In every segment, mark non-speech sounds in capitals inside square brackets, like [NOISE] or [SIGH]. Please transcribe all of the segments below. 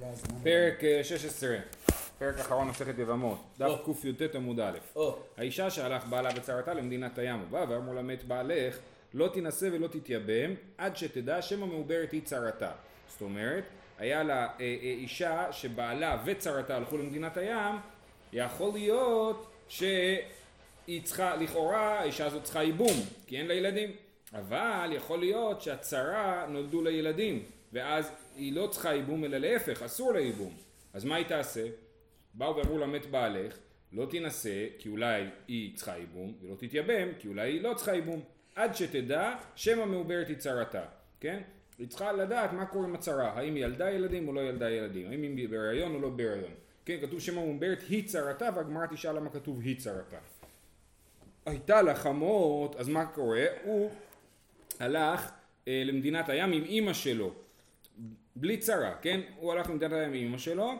לא. פרק אה, 16, פרק אחרון מסכת יבמות, דף. קי"ט עמוד א'. האישה שהלך בעלה בצרתה למדינת הים, הוא בא ואמר לה מת בעלך, לא תינשא ולא תתייבם, עד שתדע שמא מעוברת היא צרתה. זאת אומרת, היה לה אה, אה, אישה שבעלה וצרתה הלכו למדינת הים, יכול להיות שהיא צריכה, לכאורה האישה הזאת צריכה ייבום, כי אין לה ילדים. אבל יכול להיות שהצרה נולדו לה ילדים, ואז היא לא צריכה ייבום אלא להפך, אסור לה ייבום. אז מה היא תעשה? באו ואמרו לה מת בעלך, לא תינשא כי אולי היא צריכה ייבום, ולא תתייבם כי אולי היא לא צריכה ייבום, עד שתדע שמא מעוברת היא צרתה, כן? היא צריכה לדעת מה קורה עם הצרה, האם היא ילדה ילדים או לא ילדה ילדים, האם היא בהיריון או לא בהיריון. כן, כתוב שמא מעוברת היא צרתה, והגמרא תשאל למה כתוב היא צרתה. הייתה לה חמות, אז מה קורה? הוא הלך אה, למדינת הים עם אימא שלו, בלי צרה, כן? הוא הלך למדינת הים עם אימא שלו,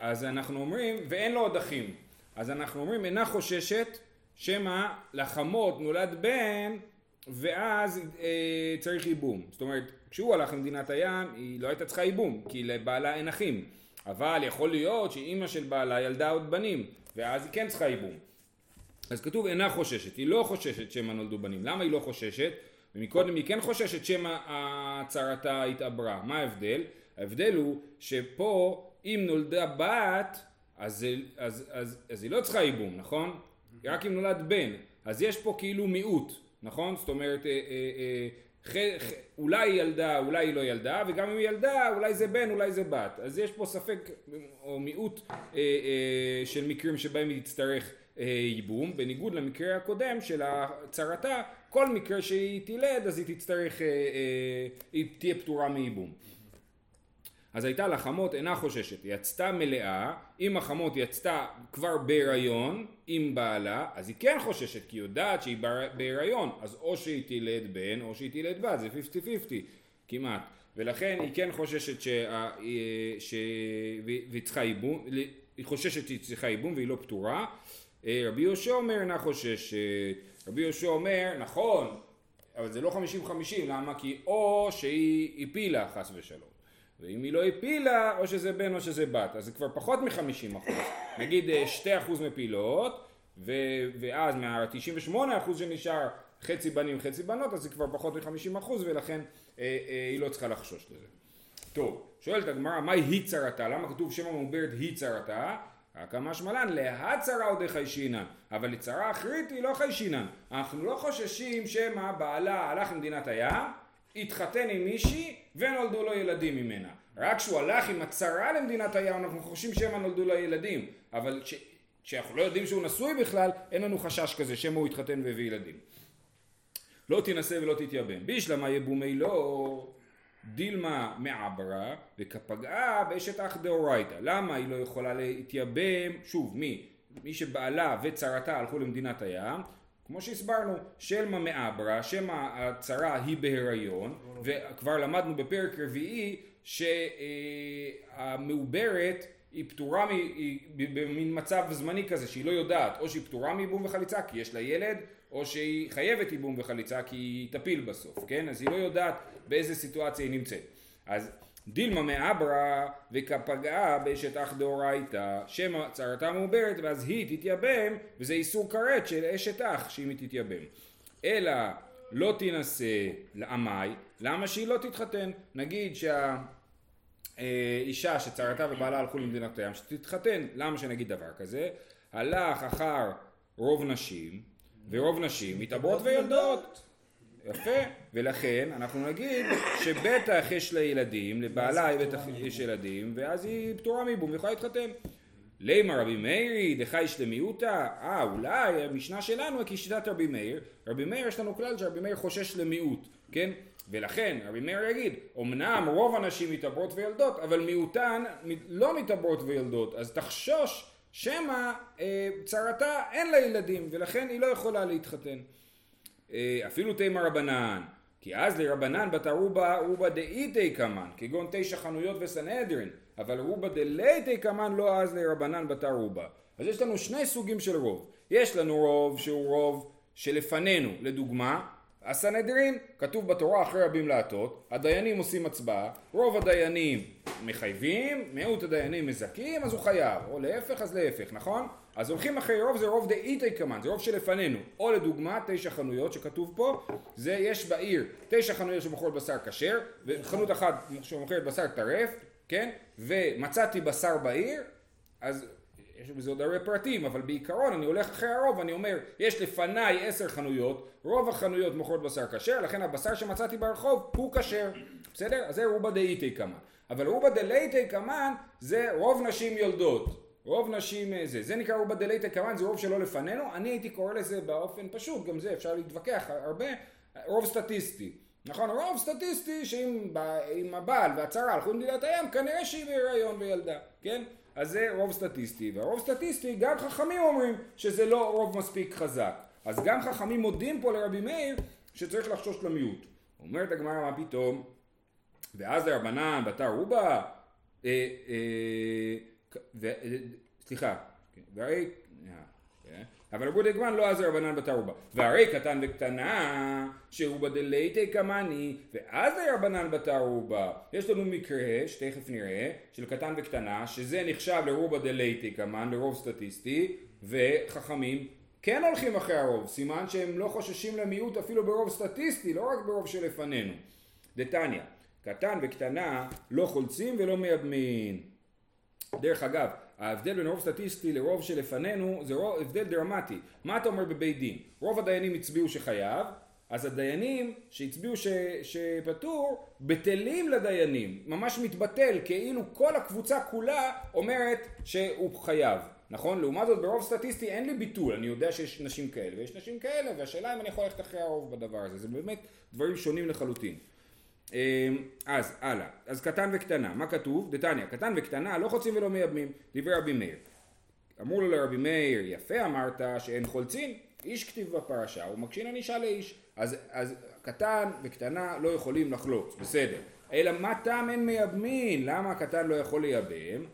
אז אנחנו אומרים, ואין לו עוד אחים, אז אנחנו אומרים, אינה חוששת שמא לחמות נולד בן ואז אה, צריך ייבום. זאת אומרת, כשהוא הלך למדינת הים, היא לא הייתה צריכה ייבום, כי לבעלה אין אחים. אבל יכול להיות שאימא של בעלה ילדה עוד בנים, ואז היא כן צריכה ייבום. אז כתוב אינה חוששת, היא לא חוששת שמא נולדו בנים. למה היא לא חוששת? ומקודם היא כן חוששת שמא הצרתה התעברה. מה ההבדל? ההבדל הוא שפה אם נולדה בת, אז, זה- אז, אז, אז היא לא צריכה ייבום, נכון? רק אם נולד בן. אז יש פה כאילו מיעוט, נכון? זאת אומרת, אה, אה, אה, ח, ח, אולי היא ילדה, אולי היא לא ילדה, וגם אם היא ילדה, אולי זה בן, אולי זה בת. אז יש פה ספק או מיעוט אה, אה, של מקרים שבהם היא תצטרך אה, ייבום, בניגוד למקרה הקודם של הצרתה, כל מקרה שהיא תילד אז היא תצטרך, אה, אה, היא תהיה פטורה מייבום. אז הייתה לה חמות אינה חוששת, יצתה מלאה, אם החמות יצתה כבר בהיריון עם בעלה, אז היא כן חוששת, כי היא יודעת שהיא בהיריון, אז או שהיא תלד בן או שהיא תלד בת, זה 50-50 כמעט, ולכן היא כן חוששת שה, ש... והיא צריכה ייבום, היא חוששת שהיא צריכה ייבום והיא לא פטורה, אה, רבי יהושע אומר אינה חוששת, רבי יהושע אומר נכון, אבל זה לא 50-50, למה? כי או שהיא הפילה חס ושלום. ואם היא לא הפילה, או שזה בן או שזה בת, אז זה כבר פחות מ-50 אחוז. נגיד אה, 2 אחוז מפילות, ו- ואז מה-98 אחוז שנשאר חצי בנים חצי בנות, אז זה כבר פחות מ-50 אחוז, ולכן אה, אה, היא לא צריכה לחשוש לזה. טוב, שואלת הגמרא, מהי היא צרתה? למה כתוב שם המעוברת היא צרתה? כמה שמלן, להצרה עוד חיישינן, אבל לצרה אחרית היא לא חיישינן. אנחנו לא חוששים שמא בעלה הלך למדינת הים, התחתן עם מישהי ונולדו לו ילדים ממנה. רק כשהוא הלך עם הצרה למדינת הים אנחנו חושבים שמא נולדו לו ילדים, אבל כש- כשאנחנו לא יודעים שהוא נשוי בכלל, אין לנו חשש כזה שמא הוא התחתן והביא ילדים. לא תינשא ולא תתייבם. בישלמה יבומי לא דילמה מעברה וכפגעה באשת אח דאורייתא. למה היא לא יכולה להתייבם? שוב, מי? מי שבעלה וצרתה הלכו למדינת הים, כמו שהסברנו, שלמה מעברה, שמא הצרה היא בהיריון, וכבר למדנו בפרק רביעי שהמעוברת היא פטורה, היא במין מצב זמני כזה שהיא לא יודעת, או שהיא פטורה מייבום וחליצה כי יש לה ילד, או שהיא חייבת ייבום וחליצה כי היא תפיל בסוף, כן? אז היא לא יודעת באיזה סיטואציה היא נמצאת. אז דילמה מעברה וכפגעה באשת אח דאורייתא, שמא צרתה מעוברת ואז היא תתייבם, וזה איסור כרת של אשת אח שאם היא תתייבם. אלא לא תינשא לעמי, למה שהיא לא תתחתן? נגיד שה... אה, אישה שצרתה ובעלה הלכו למדינת הים שתתחתן, למה שנגיד דבר כזה? הלך אחר רוב נשים, ורוב נשים מתעברות ויולדות. יפה, ולכן אנחנו נגיד שבטח יש לה ילדים, לבעלה בטח יש ילדים, ואז היא פטורה מבום ויכולה להתחתן. לימה רבי מאירי דחייש למיעוטה, אה אולי המשנה שלנו היא כשיטת רבי מאיר, רבי מאיר יש לנו כלל שרבי מאיר חושש למיעוט, כן? ולכן רבי מאיר יגיד, אמנם רוב הנשים מתעברות ויולדות, אבל מיעוטן לא מתעברות ויולדות, אז תחשוש שמא אה, צרתה אין לה ילדים, ולכן היא לא יכולה להתחתן. אה, אפילו תימא רבנן, כי אז לרבנן בת ערובה ערובה דאיתי קמן, כגון תשע חנויות וסנהדרין, אבל ערובה דלייתי קמן לא אז לרבנן בת ערובה. אז יש לנו שני סוגים של רוב. יש לנו רוב שהוא רוב שלפנינו, לדוגמה, הסנהדרין, כתוב בתורה אחרי רבים להטות, הדיינים עושים הצבעה, רוב הדיינים מחייבים, מיעוט הדיינים מזכים, אז הוא חייב, או להפך אז להפך, נכון? אז הולכים אחרי רוב זה רוב דאיתי קמן, זה רוב שלפנינו, או לדוגמה תשע חנויות שכתוב פה, זה יש בעיר תשע חנויות שמוכרות בשר כשר, וחנות אחת שמוכרת בשר טרף, כן? ומצאתי בשר בעיר, אז יש בזה עוד הרבה פרטים, אבל בעיקרון אני הולך אחרי הרוב, אני אומר, יש לפניי עשר חנויות, רוב החנויות מוכרות בשר כשר, לכן הבשר שמצאתי ברחוב הוא כשר, בסדר? אז זה רובה דאיתי קמן. אבל רובה דלייתי קמן זה רוב נשים יולדות. רוב נשים אה, זה, זה נקרא רובה דלייטה קמן, זה רוב שלא לפנינו, אני הייתי קורא לזה באופן פשוט, גם זה אפשר להתווכח הרבה, רוב סטטיסטי. נכון, רוב סטטיסטי שאם הבעל והצרה הלכו למדינת הים, כנראה שהיא בהיריון וילדה, כן? אז זה רוב סטטיסטי, והרוב סטטיסטי גם חכמים אומרים שזה לא רוב מספיק חזק. אז גם חכמים מודים פה לרבי מאיר שצריך לחשוש למיעוט. אומרת הגמרא מה פתאום, ואז לרבנן בתר רובה, אה, אה, ו, סליחה, כן, והרי, אבל רבו דגמן לא עזר רבנן בתרובה. והרי קטן וקטנה, שרובה דלייטי קמני, ואז רבנן בתרובה. יש לנו מקרה, שתכף נראה, של קטן וקטנה, שזה נחשב לרובה דלייטי קמן, לרוב סטטיסטי, וחכמים כן הולכים אחרי הרוב, סימן שהם לא חוששים למיעוט אפילו ברוב סטטיסטי, לא רק ברוב שלפנינו. דתניא, קטן וקטנה לא חולצים ולא מייבמין. דרך אגב, ההבדל בין רוב סטטיסטי לרוב שלפנינו זה רוב, הבדל דרמטי. מה אתה אומר בבית דין? רוב הדיינים הצביעו שחייב, אז הדיינים שהצביעו ש, שפטור, בטלים לדיינים, ממש מתבטל, כאילו כל הקבוצה כולה אומרת שהוא חייב, נכון? לעומת זאת ברוב סטטיסטי אין לי ביטול, אני יודע שיש נשים כאלה ויש נשים כאלה, והשאלה אם אני יכול ללכת אחרי הרוב בדבר הזה, זה באמת דברים שונים לחלוטין. אמ, אז הלאה, אז קטן וקטנה, מה כתוב? דתניא, קטן וקטנה לא חוצים ולא מייבמים, דברי רבי מאיר. אמרו לו לרבי מאיר, יפה אמרת שאין חולצין, איש כתיב בפרשה, הוא מקשין ענישה לאיש. אז, אז קטן וקטנה לא יכולים לחלוץ, בסדר. אלא מה טעם אין מייבמין? למה הקטן לא יכול לייבם?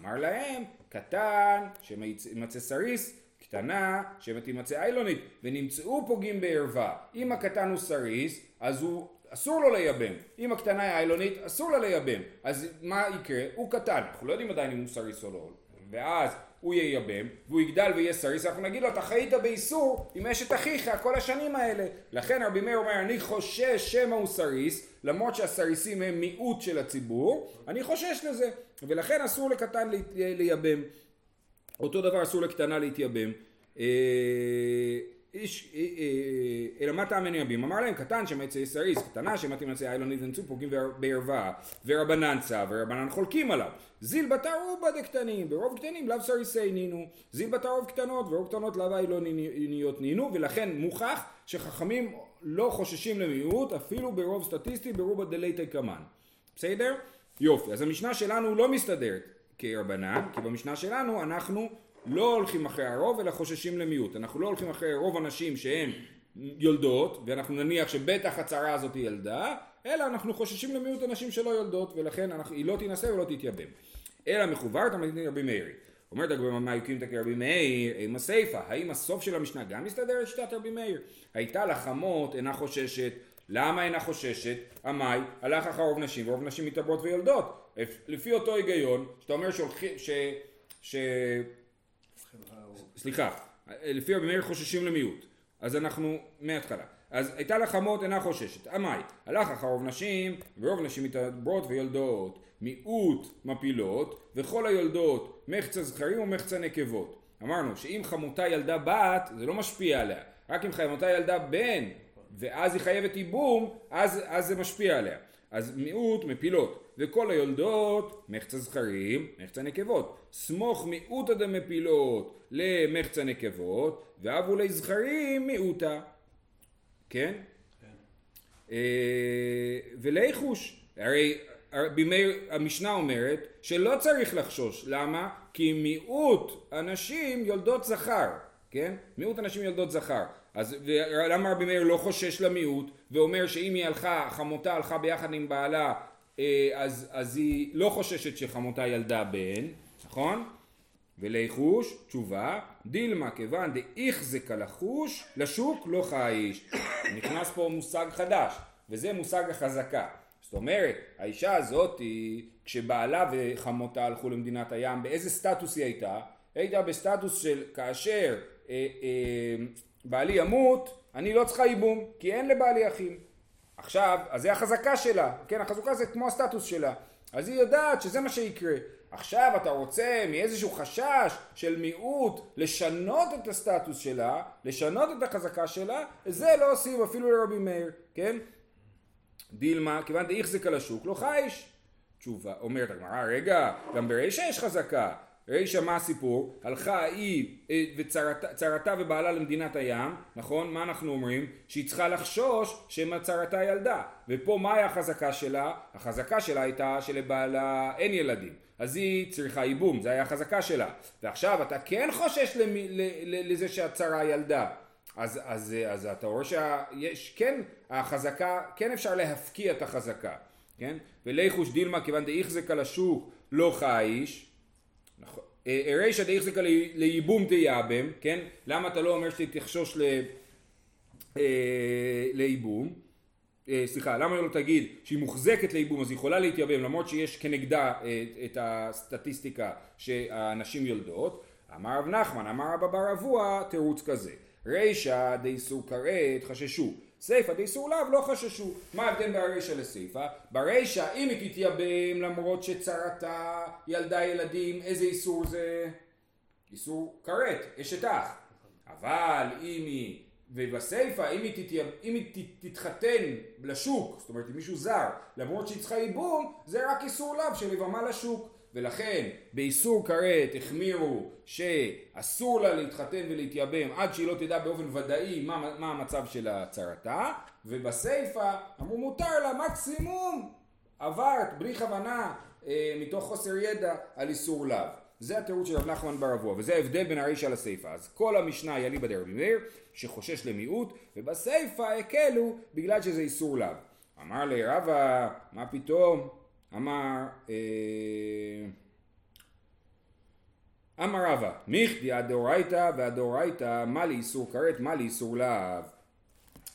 אמר להם, קטן שמא ימצא סריס, קטנה שמא תימצא איילונית, ונמצאו פוגעים בערווה. אם הקטן הוא סריס, אז הוא אסור לו לייבם. אם הקטנה היא איילונית, אסור לה לייבם. אז מה יקרה? הוא קטן, אנחנו לא יודעים עדיין אם הוא סריס או לא. ואז הוא ייבם, והוא יגדל ויהיה סריס, אנחנו נגיד לו, אתה חיית באיסור עם אשת אחיך כל השנים האלה. לכן רבי מאיר אומר, אני חושש שמא הוא סריס, למרות שהסריסים הם מיעוט של הציבור, אני חושש לזה. ולכן אסור לקטן לייבם. אותו דבר אסור לקטנה להתייבם. אה, איש, אה, אה, אלא מה טעם מייבמים? אמר להם קטן שמא ימצא סריס, קטנה שמא תימצא איילונית ונמצאו פוגעים בערווה, ורבנן צא, ורבנן חולקים עליו. זיל בתר רובה דקטנים, ברוב קטנים לאו סריסי נינהו, זיל בתר רוב קטנות, ורוב קטנות לאו איילוניות נינהו, ולכן מוכח שחכמים לא חוששים למיעוט, אפילו ברוב סטטיסטי ברובה דלייטי קמן. בסדר? יופי, אז המשנה שלנו לא מסתדרת כרבנן, כי במשנה שלנו אנחנו לא הולכים אחרי הרוב אלא חוששים למיעוט. אנחנו לא הולכים אחרי רוב הנשים שהן יולדות, ואנחנו נניח שבטח הצרה הזאת היא ילדה, אלא אנחנו חוששים למיעוט הנשים שלא יולדות, ולכן אנחנו, היא לא תינשא ולא תתייבם. אלא מחוברת המתנין רבי מאירי. אומרת הגמרא מה יוקים תקי רבי מאיר, עם הסיפא, האם הסוף של המשנה גם מסתדר לשיטת רבי מאיר? הייתה לחמות אינה חוששת, למה אינה חוששת? עמי, הלך אחר רוב נשים, ורוב נשים מתעברות ויולדות. לפי אותו היגיון, שאתה אומר שהולכים, ש... ש... סליחה, לפי רבי מאיר חוששים למיעוט. אז אנחנו מההתחלה. אז הייתה לך חמות אינה חוששת. עמי, הלך אחר רוב נשים, ורוב נשים מתעברות ויולדות. מיעוט מפילות, וכל היולדות מחצה זכרים ומחצה נקבות. אמרנו שאם חמותה ילדה בת, זה לא משפיע עליה. רק אם חמותה ילדה בן, ואז היא חייבת ייבום, אז, אז זה משפיע עליה. אז מיעוט מפילות. וכל היולדות מחצה זכרים, מחצה נקבות. סמוך מיעוטא דמפילות למחצה נקבות, ואבו לזכרים מיעוטא. כן? כן. אה, וליחוש, הרי בימי המשנה אומרת שלא צריך לחשוש, למה? כי מיעוט הנשים יולדות זכר, כן? מיעוט הנשים יולדות זכר. אז למה רבי מאיר לא חושש למיעוט ואומר שאם היא הלכה, חמותה הלכה ביחד עם בעלה אז, אז היא לא חוששת שחמותה ילדה בן, נכון? וליחוש, תשובה, דילמה כיוון דאיכזק לחוש, לשוק לא חייש. [COUGHS] נכנס פה מושג חדש, וזה מושג החזקה. זאת אומרת, האישה הזאת, כשבעלה וחמותה הלכו למדינת הים, באיזה סטטוס היא הייתה? היא הייתה בסטטוס של כאשר אה, אה, בעלי ימות, אני לא צריכה ייבום, כי אין לבעלי אחים. עכשיו, אז זה החזקה שלה, כן, החזקה זה כמו הסטטוס שלה. אז היא יודעת שזה מה שיקרה. עכשיו אתה רוצה מאיזשהו חשש של מיעוט לשנות את הסטטוס שלה, לשנות את החזקה שלה, זה לא עושים אפילו לרבי מאיר, כן? דילמה, כיוון דאיכזק על השוק, לא חייש. תשובה, אומרת הגמרא, רגע, גם ברישא יש חזקה. רישא מה הסיפור? הלכה היא אה, וצרתה ובעלה למדינת הים, נכון? מה אנחנו אומרים? שהיא צריכה לחשוש שמא צרתה ילדה. ופה מהי החזקה שלה? החזקה שלה הייתה שלבעלה אין ילדים. אז היא צריכה ייבום, זה היה החזקה שלה. ועכשיו אתה כן חושש למי, לזה שהצרה ילדה. אז, אז, אז אתה רואה שיש, כן, החזקה, כן אפשר להפקיע את החזקה, כן? וליחוש דילמא כיוון דאיתחזק לשוק לא חייש, נכון, אה, רישא דאיתחזקה לייבום תתייבם, כן? למה אתה לא אומר שתחשוש אה, לייבום? אה, סליחה, למה לא תגיד שהיא מוחזקת לייבום אז היא יכולה להתייבם למרות שיש כנגדה את הסטטיסטיקה שהנשים יולדות? אמר רב נחמן, אמר רבה בר אבוה, תירוץ כזה. רישא דאיסור כרת חששו, סיפא לאו לא חששו. מה ההבדל בין הרישא לסיפא? ברישא אם היא תתייבם למרות שצרתה ילדה ילדים, איזה איסור זה? איסור כרת, אשת אח. אבל אם היא, ובסיפא אם היא, תתייב, אם היא תתחתן לשוק, זאת אומרת עם מישהו זר, למרות שהיא צריכה ייבום, זה רק איסור לאו של יבמה לשוק. ולכן באיסור כרת החמירו שאסור לה להתחתן ולהתייבם עד שהיא לא תדע באופן ודאי מה, מה המצב של הצרתה ובסיפא אמרו מותר לה מקסימום עברת בלי כוונה אה, מתוך חוסר ידע על איסור לאו. זה התירוץ של רב נחמן בר אבוה וזה ההבדל בין הרישא לסיפא. אז כל המשנה היא אליבא דרבי מאיר שחושש למיעוט ובסיפא הקלו בגלל שזה איסור לאו. אמר לי רבא מה פתאום אמר אה, אמר רבא, מיכדי הדאורייתא והדאורייתא מה לאיסור כרת מה לאיסור להב.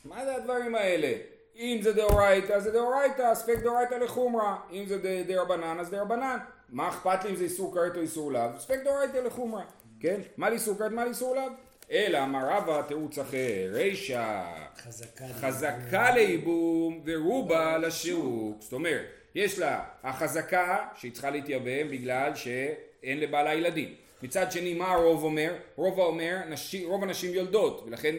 מה זה הדברים האלה? אם זה דאורייתא זה דאורייתא, ספק דאורייתא לחומרא, אם זה דרבנן אז דרבנן. מה אכפת לי אם זה איסור כרת או איסור לאו? ספק דאורייתא לחומרא, כן? מה לאיסור כרת מה לאיסור לאו? אלא אמר רבא תירוץ אחר, רישא חזקה לייבום ורובה לשיעוק, זאת אומרת יש לה החזקה שהיא צריכה להתייבם בגלל שאין לבעלה ילדים. מצד שני מה הרוב אומר? רוב אומר נשי, רוב הנשים יולדות ולכן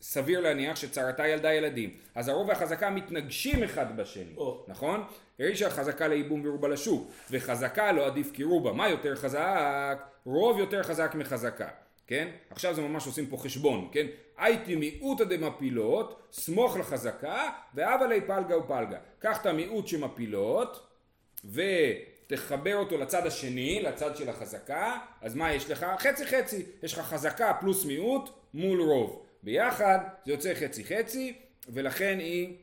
סביר להניח שצרתה ילדה ילדים. אז הרוב והחזקה מתנגשים אחד בשני, oh. נכון? יש החזקה לייבום ורובה לשוק וחזקה לא עדיף כרובה. מה יותר חזק? רוב יותר חזק מחזקה. כן? עכשיו זה ממש עושים פה חשבון, כן? הייתי מיעוטא דמפילות, סמוך לחזקה, ואבא לי פלגה ופלגה. קח את המיעוט שמפילות, ותחבר אותו לצד השני, לצד של החזקה, אז מה יש לך? חצי חצי. יש לך חזקה פלוס מיעוט מול רוב. ביחד זה יוצא חצי חצי, ולכן היא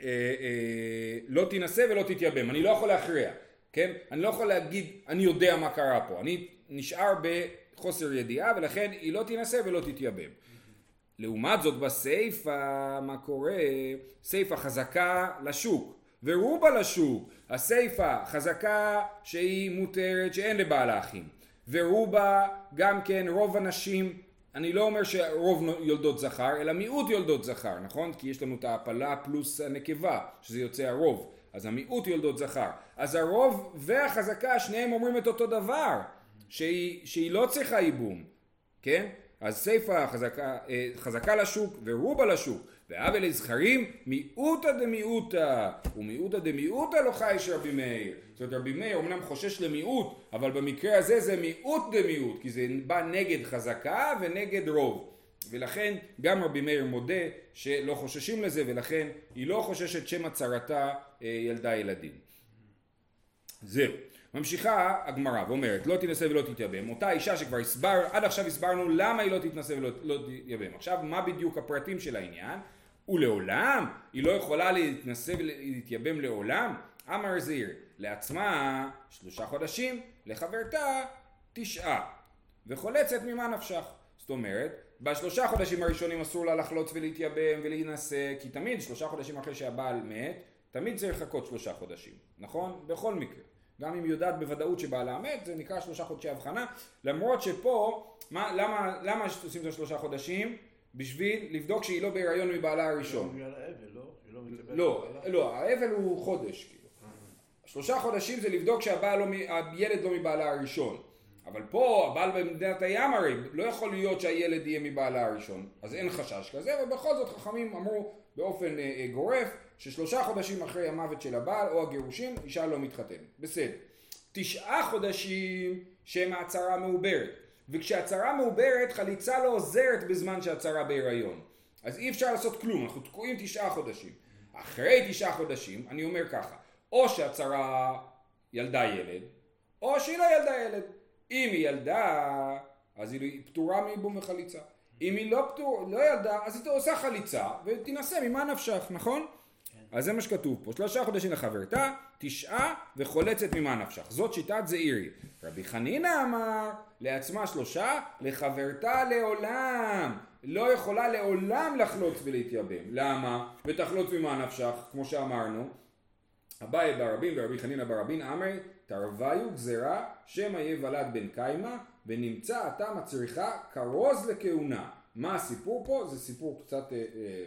אה, אה, לא תינשא ולא תתייבם. אני לא יכול להכריע, כן? אני לא יכול להגיד, אני יודע מה קרה פה. אני נשאר ב... חוסר ידיעה ולכן היא לא תינשא ולא תתייבם. לעומת זאת בסיפא מה קורה? סיפא חזקה לשוק ורובה לשוק הסיפא חזקה שהיא מותרת שאין לבעל אחים ורובה גם כן רוב הנשים אני לא אומר שרוב יולדות זכר אלא מיעוט יולדות זכר נכון? כי יש לנו את ההפלה פלוס הנקבה שזה יוצא הרוב אז המיעוט יולדות זכר אז הרוב והחזקה שניהם אומרים את אותו דבר שהיא, שהיא לא צריכה ייבום, כן? אז סיפא חזקה, אה, חזקה לשוק ורובה לשוק. ועוול לזכרים מיעוטא דמיעוטא ומיעוטא דמיעוטא לא חי של רבי מאיר. זאת אומרת רבי מאיר אמנם חושש למיעוט אבל במקרה הזה זה מיעוט דמיעוט כי זה בא נגד חזקה ונגד רוב. ולכן גם רבי מאיר מודה שלא חוששים לזה ולכן היא לא חוששת שמא צרתה אה, ילדה ילדים. זהו ממשיכה הגמרא ואומרת לא תינשא ולא תתייבם אותה אישה שכבר הסבר, עד עכשיו הסברנו למה היא לא תתנשא ולא לא תתייבם עכשיו מה בדיוק הפרטים של העניין ולעולם היא לא יכולה להתנשא ולהתייבם לעולם אמר זעיר לעצמה שלושה חודשים לחברתה תשעה וחולצת ממה נפשך. זאת אומרת, בשלושה חודשים הראשונים אסור לה לחלוץ ולהתייבם ולהינשא, כי תמיד שלושה חודשים אחרי שהבעל מת, תמיד צריך לחכות שלושה חודשים, נכון? בכל מקרה. גם אם היא יודעת בוודאות שבעלה מת, זה נקרא שלושה חודשי הבחנה, למרות שפה, מה, למה, למה עושים את השלושה חודשים? בשביל לבדוק שהיא לא בהיריון מבעלה הראשון. לא? לא לא? לא, האבל הוא חודש, כאילו. שלושה חודשים זה לבדוק שהבעל לא, לא מבעלה הראשון. אבל פה הבעל במדינת הים הרי לא יכול להיות שהילד יהיה מבעלה הראשון, אז אין חשש כזה, ובכל זאת חכמים אמרו באופן אה, אה, גורף ששלושה חודשים אחרי המוות של הבעל או הגירושין אישה לא מתחתנת. בסדר. תשעה חודשים שהם ההצהרה מעוברת, וכשהצהרה מעוברת חליצה לא עוזרת בזמן שהצהרה בהיריון. אז אי אפשר לעשות כלום, אנחנו תקועים תשעה חודשים. אחרי תשעה חודשים, אני אומר ככה, או שהצהרה ילדה ילד, או שהיא לא ילדה ילד. אם היא ילדה, אז היא פטורה מייבום וחליצה. אם היא לא פטור, לא ילדה, אז היא עושה חליצה ותינשא ממה נפשך, נכון? אז זה מה שכתוב פה, שלושה חודשים לחברתה, תשעה וחולצת ממה נפשך. זאת שיטת זעירי. רבי חנינא אמר, לעצמה שלושה, לחברתה לעולם. לא יכולה לעולם לחלוץ ולהתייבם. למה? ותחלוץ ממה נפשך, כמו שאמרנו. אביי ברבין ורבי חנינא ברבין אמרי תרוויו גזירה שמא יהיה ולד בן קיימא ונמצא הטעם הצריכה כרוז לכהונה. מה הסיפור פה? זה סיפור קצת אה, אה,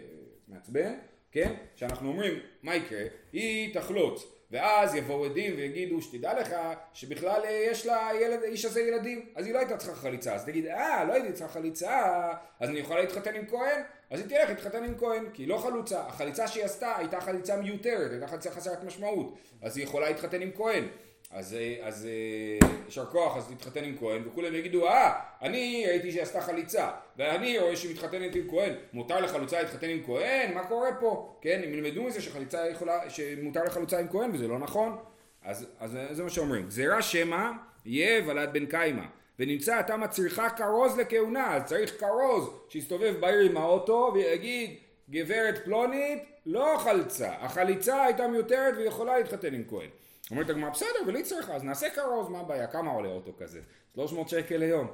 מעצבן, כן? שאנחנו אומרים מה יקרה? היא תחלוץ. ואז יבואו עדים ויגידו שתדע לך שבכלל אה, יש לילד, האיש הזה ילדים. אז היא לא הייתה צריכה חליצה. אז תגיד אה לא הייתי צריכה חליצה אז אני יכולה להתחתן עם כהן? אז היא תלך להתחתן עם כהן כי היא לא חלוצה. החליצה שהיא עשתה הייתה חליצה מיותרת הייתה חליצה חסרת משמעות. אז היא יכולה להתחתן עם כהן אז, אה, אה, יישר כוח אז תתחתן עם כהן וכולם יגידו אה אני ראיתי שהיא עשתה חליצה ואני רואה שהיא מתחתנת עם כהן. מותר לחלוצה להתחתן עם כהן? מה קורה פה? כן הם ילמדו מזה שחליצה יכולה שמותר לחלוצה עם כהן וזה לא נכון. אז, אז זה מה שאומרים. גזירה שמא יהיה ולד בן קיימא ונמצא הטעם הצריכה כרוז לכהונה אז צריך כרוז שיסתובב בעיר עם האוטו ויגיד גברת פלונית לא חלצה החליצה הייתה מיותרת ויכולה להתחתן עם כהן אומרת הגמרא בסדר ולי צריכה אז נעשה כרוז מה הבעיה? כמה עולה אוטו כזה? 300 שקל ליום.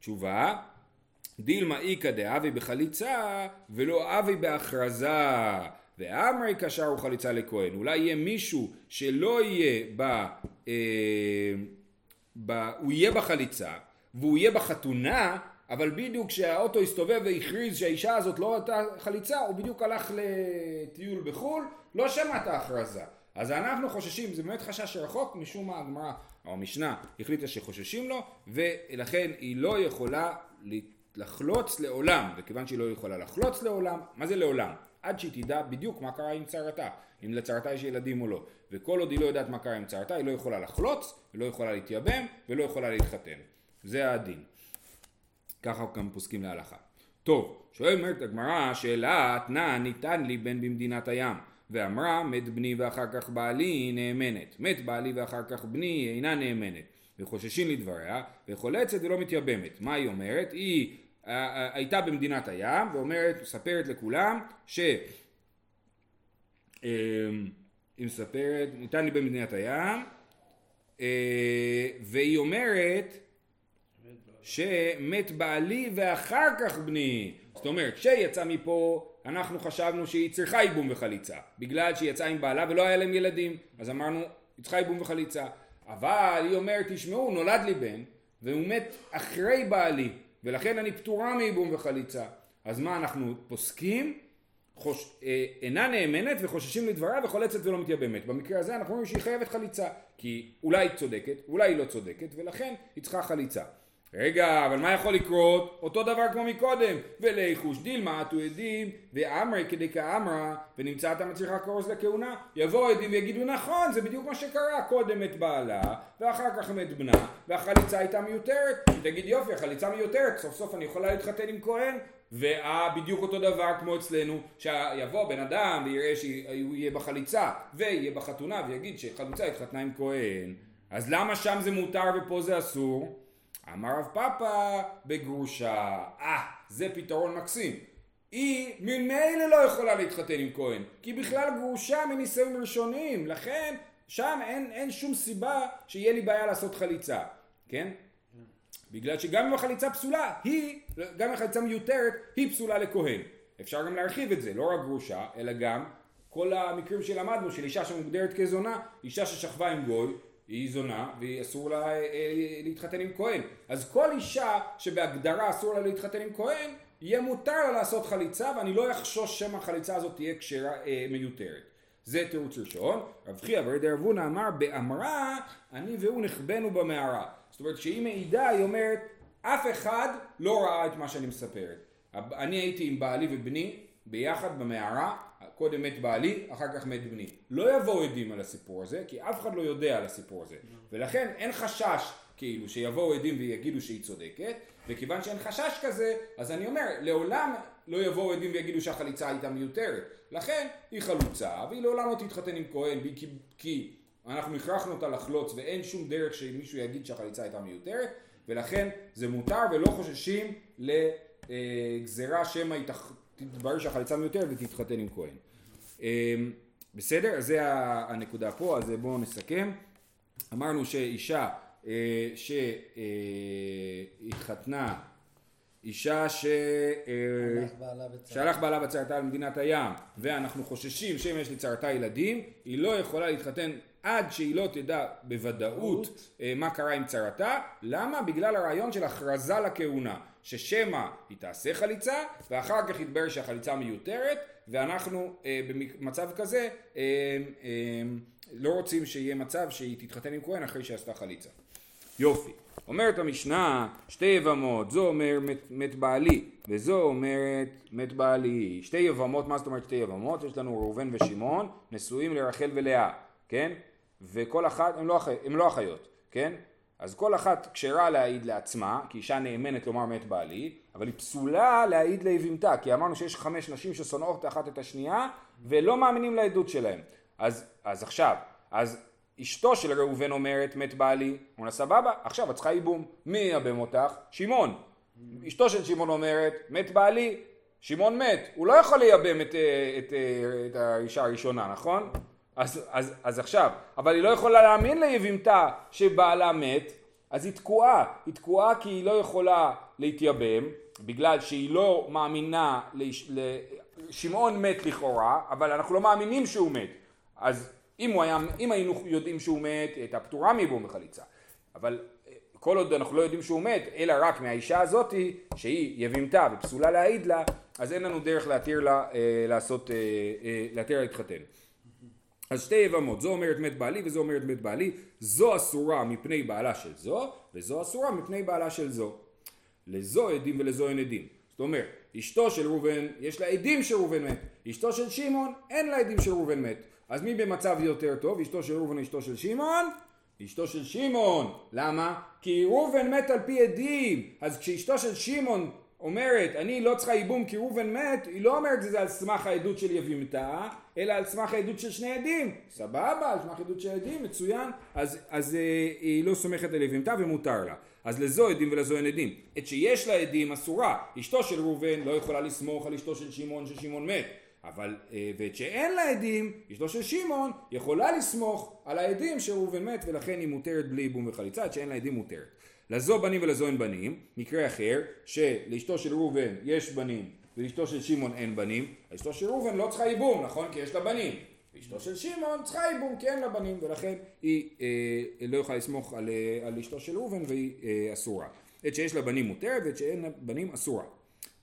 תשובה דילמה איכא דאבי בחליצה ולא אבי בהכרזה. ואמרי קשר הוא חליצה לכהן. אולי יהיה מישהו שלא יהיה ב... אה, ב... הוא יהיה בחליצה והוא יהיה בחתונה אבל בדיוק כשהאוטו הסתובב והכריז שהאישה הזאת לא הייתה חליצה הוא בדיוק הלך לטיול בחו"ל לא שמע את ההכרזה אז אנחנו חוששים, זה באמת חשש רחוק, משום מה הגמרא או המשנה החליטה שחוששים לו ולכן היא לא יכולה לחלוץ לעולם. וכיוון שהיא לא יכולה לחלוץ לעולם, מה זה לעולם? עד שהיא תדע בדיוק מה קרה עם צרתה, אם לצרתה יש ילדים או לא. וכל עוד היא לא יודעת מה קרה עם צרתה היא לא יכולה לחלוץ, היא לא יכולה להתייבם ולא יכולה להתחתן. זה הדין. ככה גם פוסקים להלכה. טוב, שואל אומרת הגמרא שאלה תנא ניתן לי בן במדינת הים ואמרה מת בני ואחר כך בעלי נאמנת. מת בעלי ואחר כך בני אינה נאמנת. וחוששים לדבריה וחולצת ולא מתייבמת מה היא אומרת? היא אה, אה, הייתה במדינת הים ואומרת, מספרת לכולם ש... אה, היא מספרת, ניתן לי במדינת הים והיא אומרת שמת בעלי ואחר כך בני זאת אומרת כשיצא מפה אנחנו חשבנו שהיא צריכה ייבום וחליצה. בגלל שהיא יצאה עם בעלה ולא היה להם ילדים אז אמרנו היא צריכה ייבום וחליצה. אבל היא אומרת תשמעו נולד לי בן והוא מת אחרי בעלי ולכן אני פטורה מייבום וחליצה. אז מה אנחנו פוסקים? חוש... אה, אינה נאמנת וחוששים לדברה וחולצת ולא מתייבמת. במקרה הזה אנחנו אומרים שהיא חייבת חליצה כי אולי היא צודקת אולי היא לא צודקת ולכן היא צריכה חליצה רגע, אבל מה יכול לקרות? אותו דבר כמו מקודם. וליחוש דילמה עטו עדים, ואמרי כדי כאמרה, ונמצא אתה מצליחה כרוז לכהונה, יבואו עדים ויגידו נכון, זה בדיוק מה שקרה, קודם את בעלה, ואחר כך את בנה, והחליצה הייתה מיותרת, תגיד יופי, החליצה מיותרת, סוף סוף אני יכולה להתחתן עם כהן, ואה בדיוק אותו דבר כמו אצלנו, שיבוא בן אדם ויראה שהוא יהיה בחליצה, ויהיה בחתונה, ויגיד שחלוצה התחתנה עם כהן, אז למה שם זה מותר ופה זה אסור? אמר רב פאפא בגרושה, אה, זה פתרון מקסים. היא ממילא לא יכולה להתחתן עם כהן, כי בכלל גרושה מנישואים ראשונים, לכן שם אין, אין שום סיבה שיהיה לי בעיה לעשות חליצה, כן? בגלל שגם אם החליצה פסולה, היא, גם אם החליצה מיותרת, היא פסולה לכהן. אפשר גם להרחיב את זה, לא רק גרושה, אלא גם כל המקרים שלמדנו של אישה שמוגדרת כזונה, אישה ששכבה עם גוי, היא זונה והיא אסור לה אה, להתחתן עם כהן. אז כל אישה שבהגדרה אסור לה להתחתן עם כהן, יהיה מותר לה לעשות חליצה ואני לא אחשוש שמא החליצה הזאת תהיה כשרה אה, מיותרת. זה תירוץ ראשון. רב חייא ברד רבונה אמר באמרה אני והוא נחבאנו במערה. זאת אומרת שהיא מעידה היא אומרת אף אחד לא ראה את מה שאני מספרת. אני הייתי עם בעלי ובני ביחד במערה קודם מת בעלי, אחר כך מת בני. לא יבואו עדים על הסיפור הזה, כי אף אחד לא יודע על הסיפור הזה. ולכן אין חשש כאילו שיבואו עדים ויגידו שהיא צודקת, וכיוון שאין חשש כזה, אז אני אומר, לעולם לא יבואו עדים ויגידו שהחליצה הייתה מיותרת. לכן היא חלוצה, והיא לעולם לא תתחתן עם כהן, כי, כי אנחנו הכרחנו אותה לחלוץ ואין שום דרך שמישהו יגיד שהחליצה הייתה מיותרת, ולכן זה מותר ולא חוששים לגזירה שמא תתברר שהחליצה מיותרת ותתחתן עם כהן. אמ, בסדר? אז זה הנקודה פה, אז בואו נסכם. אמרנו שאישה אה, שהתחתנה, אישה ש... שהלך בעלה בצרתה למדינת הים ואנחנו חוששים שאם יש לצרתה ילדים היא לא יכולה להתחתן עד שהיא לא תדע בוודאות אה, מה קרה עם צרתה למה? בגלל הרעיון של הכרזה לכהונה ששמא היא תעשה חליצה ואחר כך יתברר שהחליצה מיותרת ואנחנו אה, במצב כזה אה, אה, לא רוצים שיהיה מצב שהיא תתחתן עם כהן אחרי שעשתה חליצה. יופי. אומרת המשנה שתי יבמות, זו אומר מת, מת בעלי וזו אומרת מת בעלי. שתי יבמות, מה זאת אומרת שתי יבמות? יש לנו ראובן ושמעון נשואים לרחל ולאה, כן? וכל אחת, הם לא, הם לא אחיות, כן? אז כל אחת כשרה להעיד לעצמה, כי אישה נאמנת לומר מת בעלי, אבל היא פסולה להעיד ליבימתה, כי אמרנו שיש חמש נשים ששונאות אחת את השנייה, ולא מאמינים לעדות שלהם. אז, אז עכשיו, אז אשתו של ראובן אומרת מת בעלי, אומרת סבבה, עכשיו את צריכה ייבום. מי ייבם אותך? שמעון. אשתו של שמעון אומרת מת בעלי, שמעון מת, הוא לא יכול לייבם את, אה, את, את, אה, את האישה הראשונה, נכון? אז, אז, אז עכשיו, אבל היא לא יכולה להאמין ליבימתה שבעלה מת, אז היא תקועה, היא תקועה כי היא לא יכולה להתייבם, בגלל שהיא לא מאמינה, לש... שמעון מת לכאורה, אבל אנחנו לא מאמינים שהוא מת, אז אם, היה, אם היינו יודעים שהוא מת, היא הייתה פטורה מבום וחליצה, אבל אה, כל עוד אנחנו לא יודעים שהוא מת, אלא רק מהאישה הזאתי, שהיא יבימתה ופסולה להעיד לה, אז אין לנו דרך להתיר לה אה, לעשות, אה, אה, להתיר לה להתחתן. אז שתי יבמות, זו אומרת מת בעלי וזו אומרת מת בעלי, זו אסורה מפני בעלה של זו, וזו אסורה מפני בעלה של זו. לזו עדים ולזו אין עדים. זאת אומרת, אשתו של ראובן, יש לה עדים שראובן מת, אשתו של שמעון, אין לה עדים שראובן מת. אז מי במצב יותר טוב, אשתו של ראובן אשתו של שמעון? אשתו של שמעון. למה? כי ראובן מת על פי עדים, אז כשאשתו של שמעון אומרת אני לא צריכה ייבום כי ראובן מת, היא לא אומרת את זה על סמך העדות של יבימתה, אלא על סמך העדות של שני עדים. סבבה, על סמך עדות של עדים, מצוין. אז, אז אה, היא לא סומכת על יבימתה ומותר לה. אז לזו עדים ולזו אין עדים. את שיש לה עדים אסורה. אשתו של ראובן לא יכולה לסמוך על אשתו של שמעון ששמעון מת. אבל, אה, ואת שאין לה עדים, אשתו של שמעון יכולה לסמוך על העדים שראובן מת ולכן היא מותרת בלי ייבום וחליצה, את שאין לה עדים מותרת. לזו בנים ולזו אין בנים, מקרה אחר, שלאשתו של ראובן יש בנים ולאשתו של שמעון אין בנים, אשתו של ראובן לא צריכה ייבום, נכון? כי יש לה בנים. אשתו של שמעון צריכה ייבום כי אין לה בנים, ולכן היא אה, לא יכולה לסמוך על, אה, על אשתו של ראובן והיא אה, אסורה. את שיש לה בנים מותרת ואת שאין לה בנים אסורה.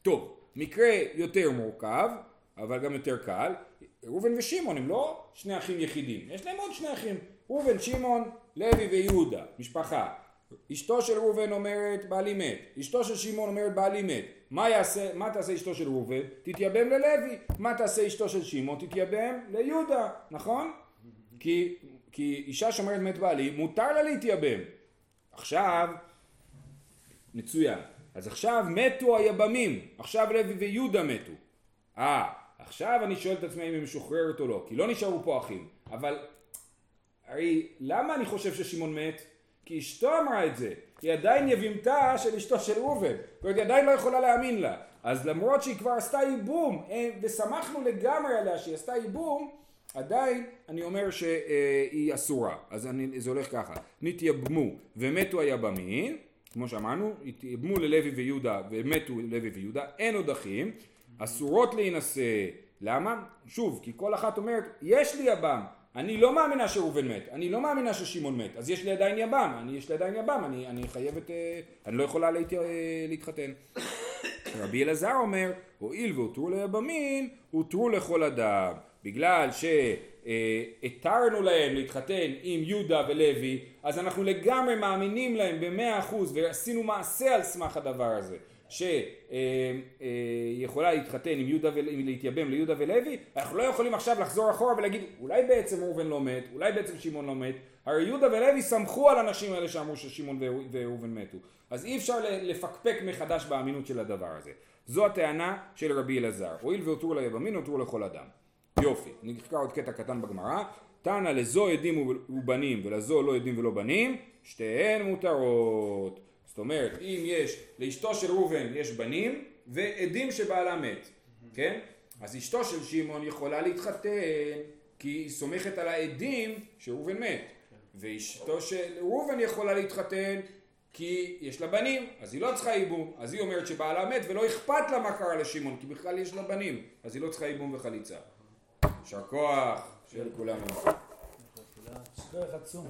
טוב, מקרה יותר מורכב, אבל גם יותר קל, ראובן ושמעון הם לא שני אחים יחידים, יש להם עוד שני אחים, ראובן, שמעון, לוי ויהודה, משפחה. אשתו של ראובן אומרת בעלי מת, אשתו של שמעון אומרת בעלי מת, מה, יעשה, מה תעשה אשתו של ראובן? תתייבם ללוי, מה תעשה אשתו של שמעון? תתייבם ליהודה, נכון? כי, כי אישה שאומרת מת בעלי, מותר לה להתייבם. עכשיו, מצוין, אז עכשיו מתו היבמים, עכשיו לוי ויהודה מתו. אה, עכשיו אני שואל את עצמי אם היא משוחררת או לא, כי לא נשארו פה אחים, אבל הרי למה אני חושב ששמעון מת? כי אשתו אמרה את זה, היא עדיין יבימתה של אשתו של ראובן, זאת אומרת היא עדיין לא יכולה להאמין לה, אז למרות שהיא כבר עשתה ייבום, אה, ושמחנו לגמרי עליה שהיא עשתה ייבום, עדיין אני אומר שהיא אסורה, אז אני, זה הולך ככה, נתייבמו ומתו היבמים, כמו שאמרנו, התייבמו ללוי ויהודה ומתו לוי ויהודה, אין עוד אחים, אסורות להינשא. למה? שוב, כי כל אחת אומרת, יש לי יב"ם, אני לא מאמינה שראובן מת, אני לא מאמינה ששמעון מת, אז יש לי עדיין יב"ם, אני יש לי עדיין יב"ם, אני, אני חייבת, אה, אני לא יכולה להת, אה, להתחתן. [COUGHS] רבי אלעזר אומר, הואיל והותרו ליבמין, הותרו לכל אדם. בגלל שהתרנו להם להתחתן עם יהודה ולוי, אז אנחנו לגמרי מאמינים להם במאה אחוז ועשינו מעשה על סמך הדבר הזה. שיכולה להתחתן עם יהודה ולהתייבם ליהודה ולוי, אנחנו לא יכולים עכשיו לחזור אחורה ולהגיד אולי בעצם ראובן לא מת, אולי בעצם שמעון לא מת, הרי יהודה ולוי סמכו על הנשים האלה שאמרו ששמעון וראובן מתו, אז אי אפשר לפקפק מחדש באמינות של הדבר הזה. זו הטענה של רבי אלעזר, הואיל והותרו ליבמין הותרו לכל אדם. יופי, נקרא עוד קטע קטן בגמרא, תנא לזו עדים ובנים ולזו לא עדים ולא בנים, שתיהן מותרות. זאת אומרת, אם יש, לאשתו של ראובן יש בנים ועדים שבעלה מת, כן? אז אשתו של שמעון יכולה להתחתן כי היא סומכת על העדים שראובן מת, ואשתו של ראובן יכולה להתחתן כי יש לה בנים, אז היא לא צריכה ייבום, אז היא אומרת שבעלה מת ולא אכפת לה מה קרה לשמעון, כי בכלל יש לה בנים, אז היא לא צריכה ייבום וחליצה. יישר כוח, שיהיה לכולנו. עצום.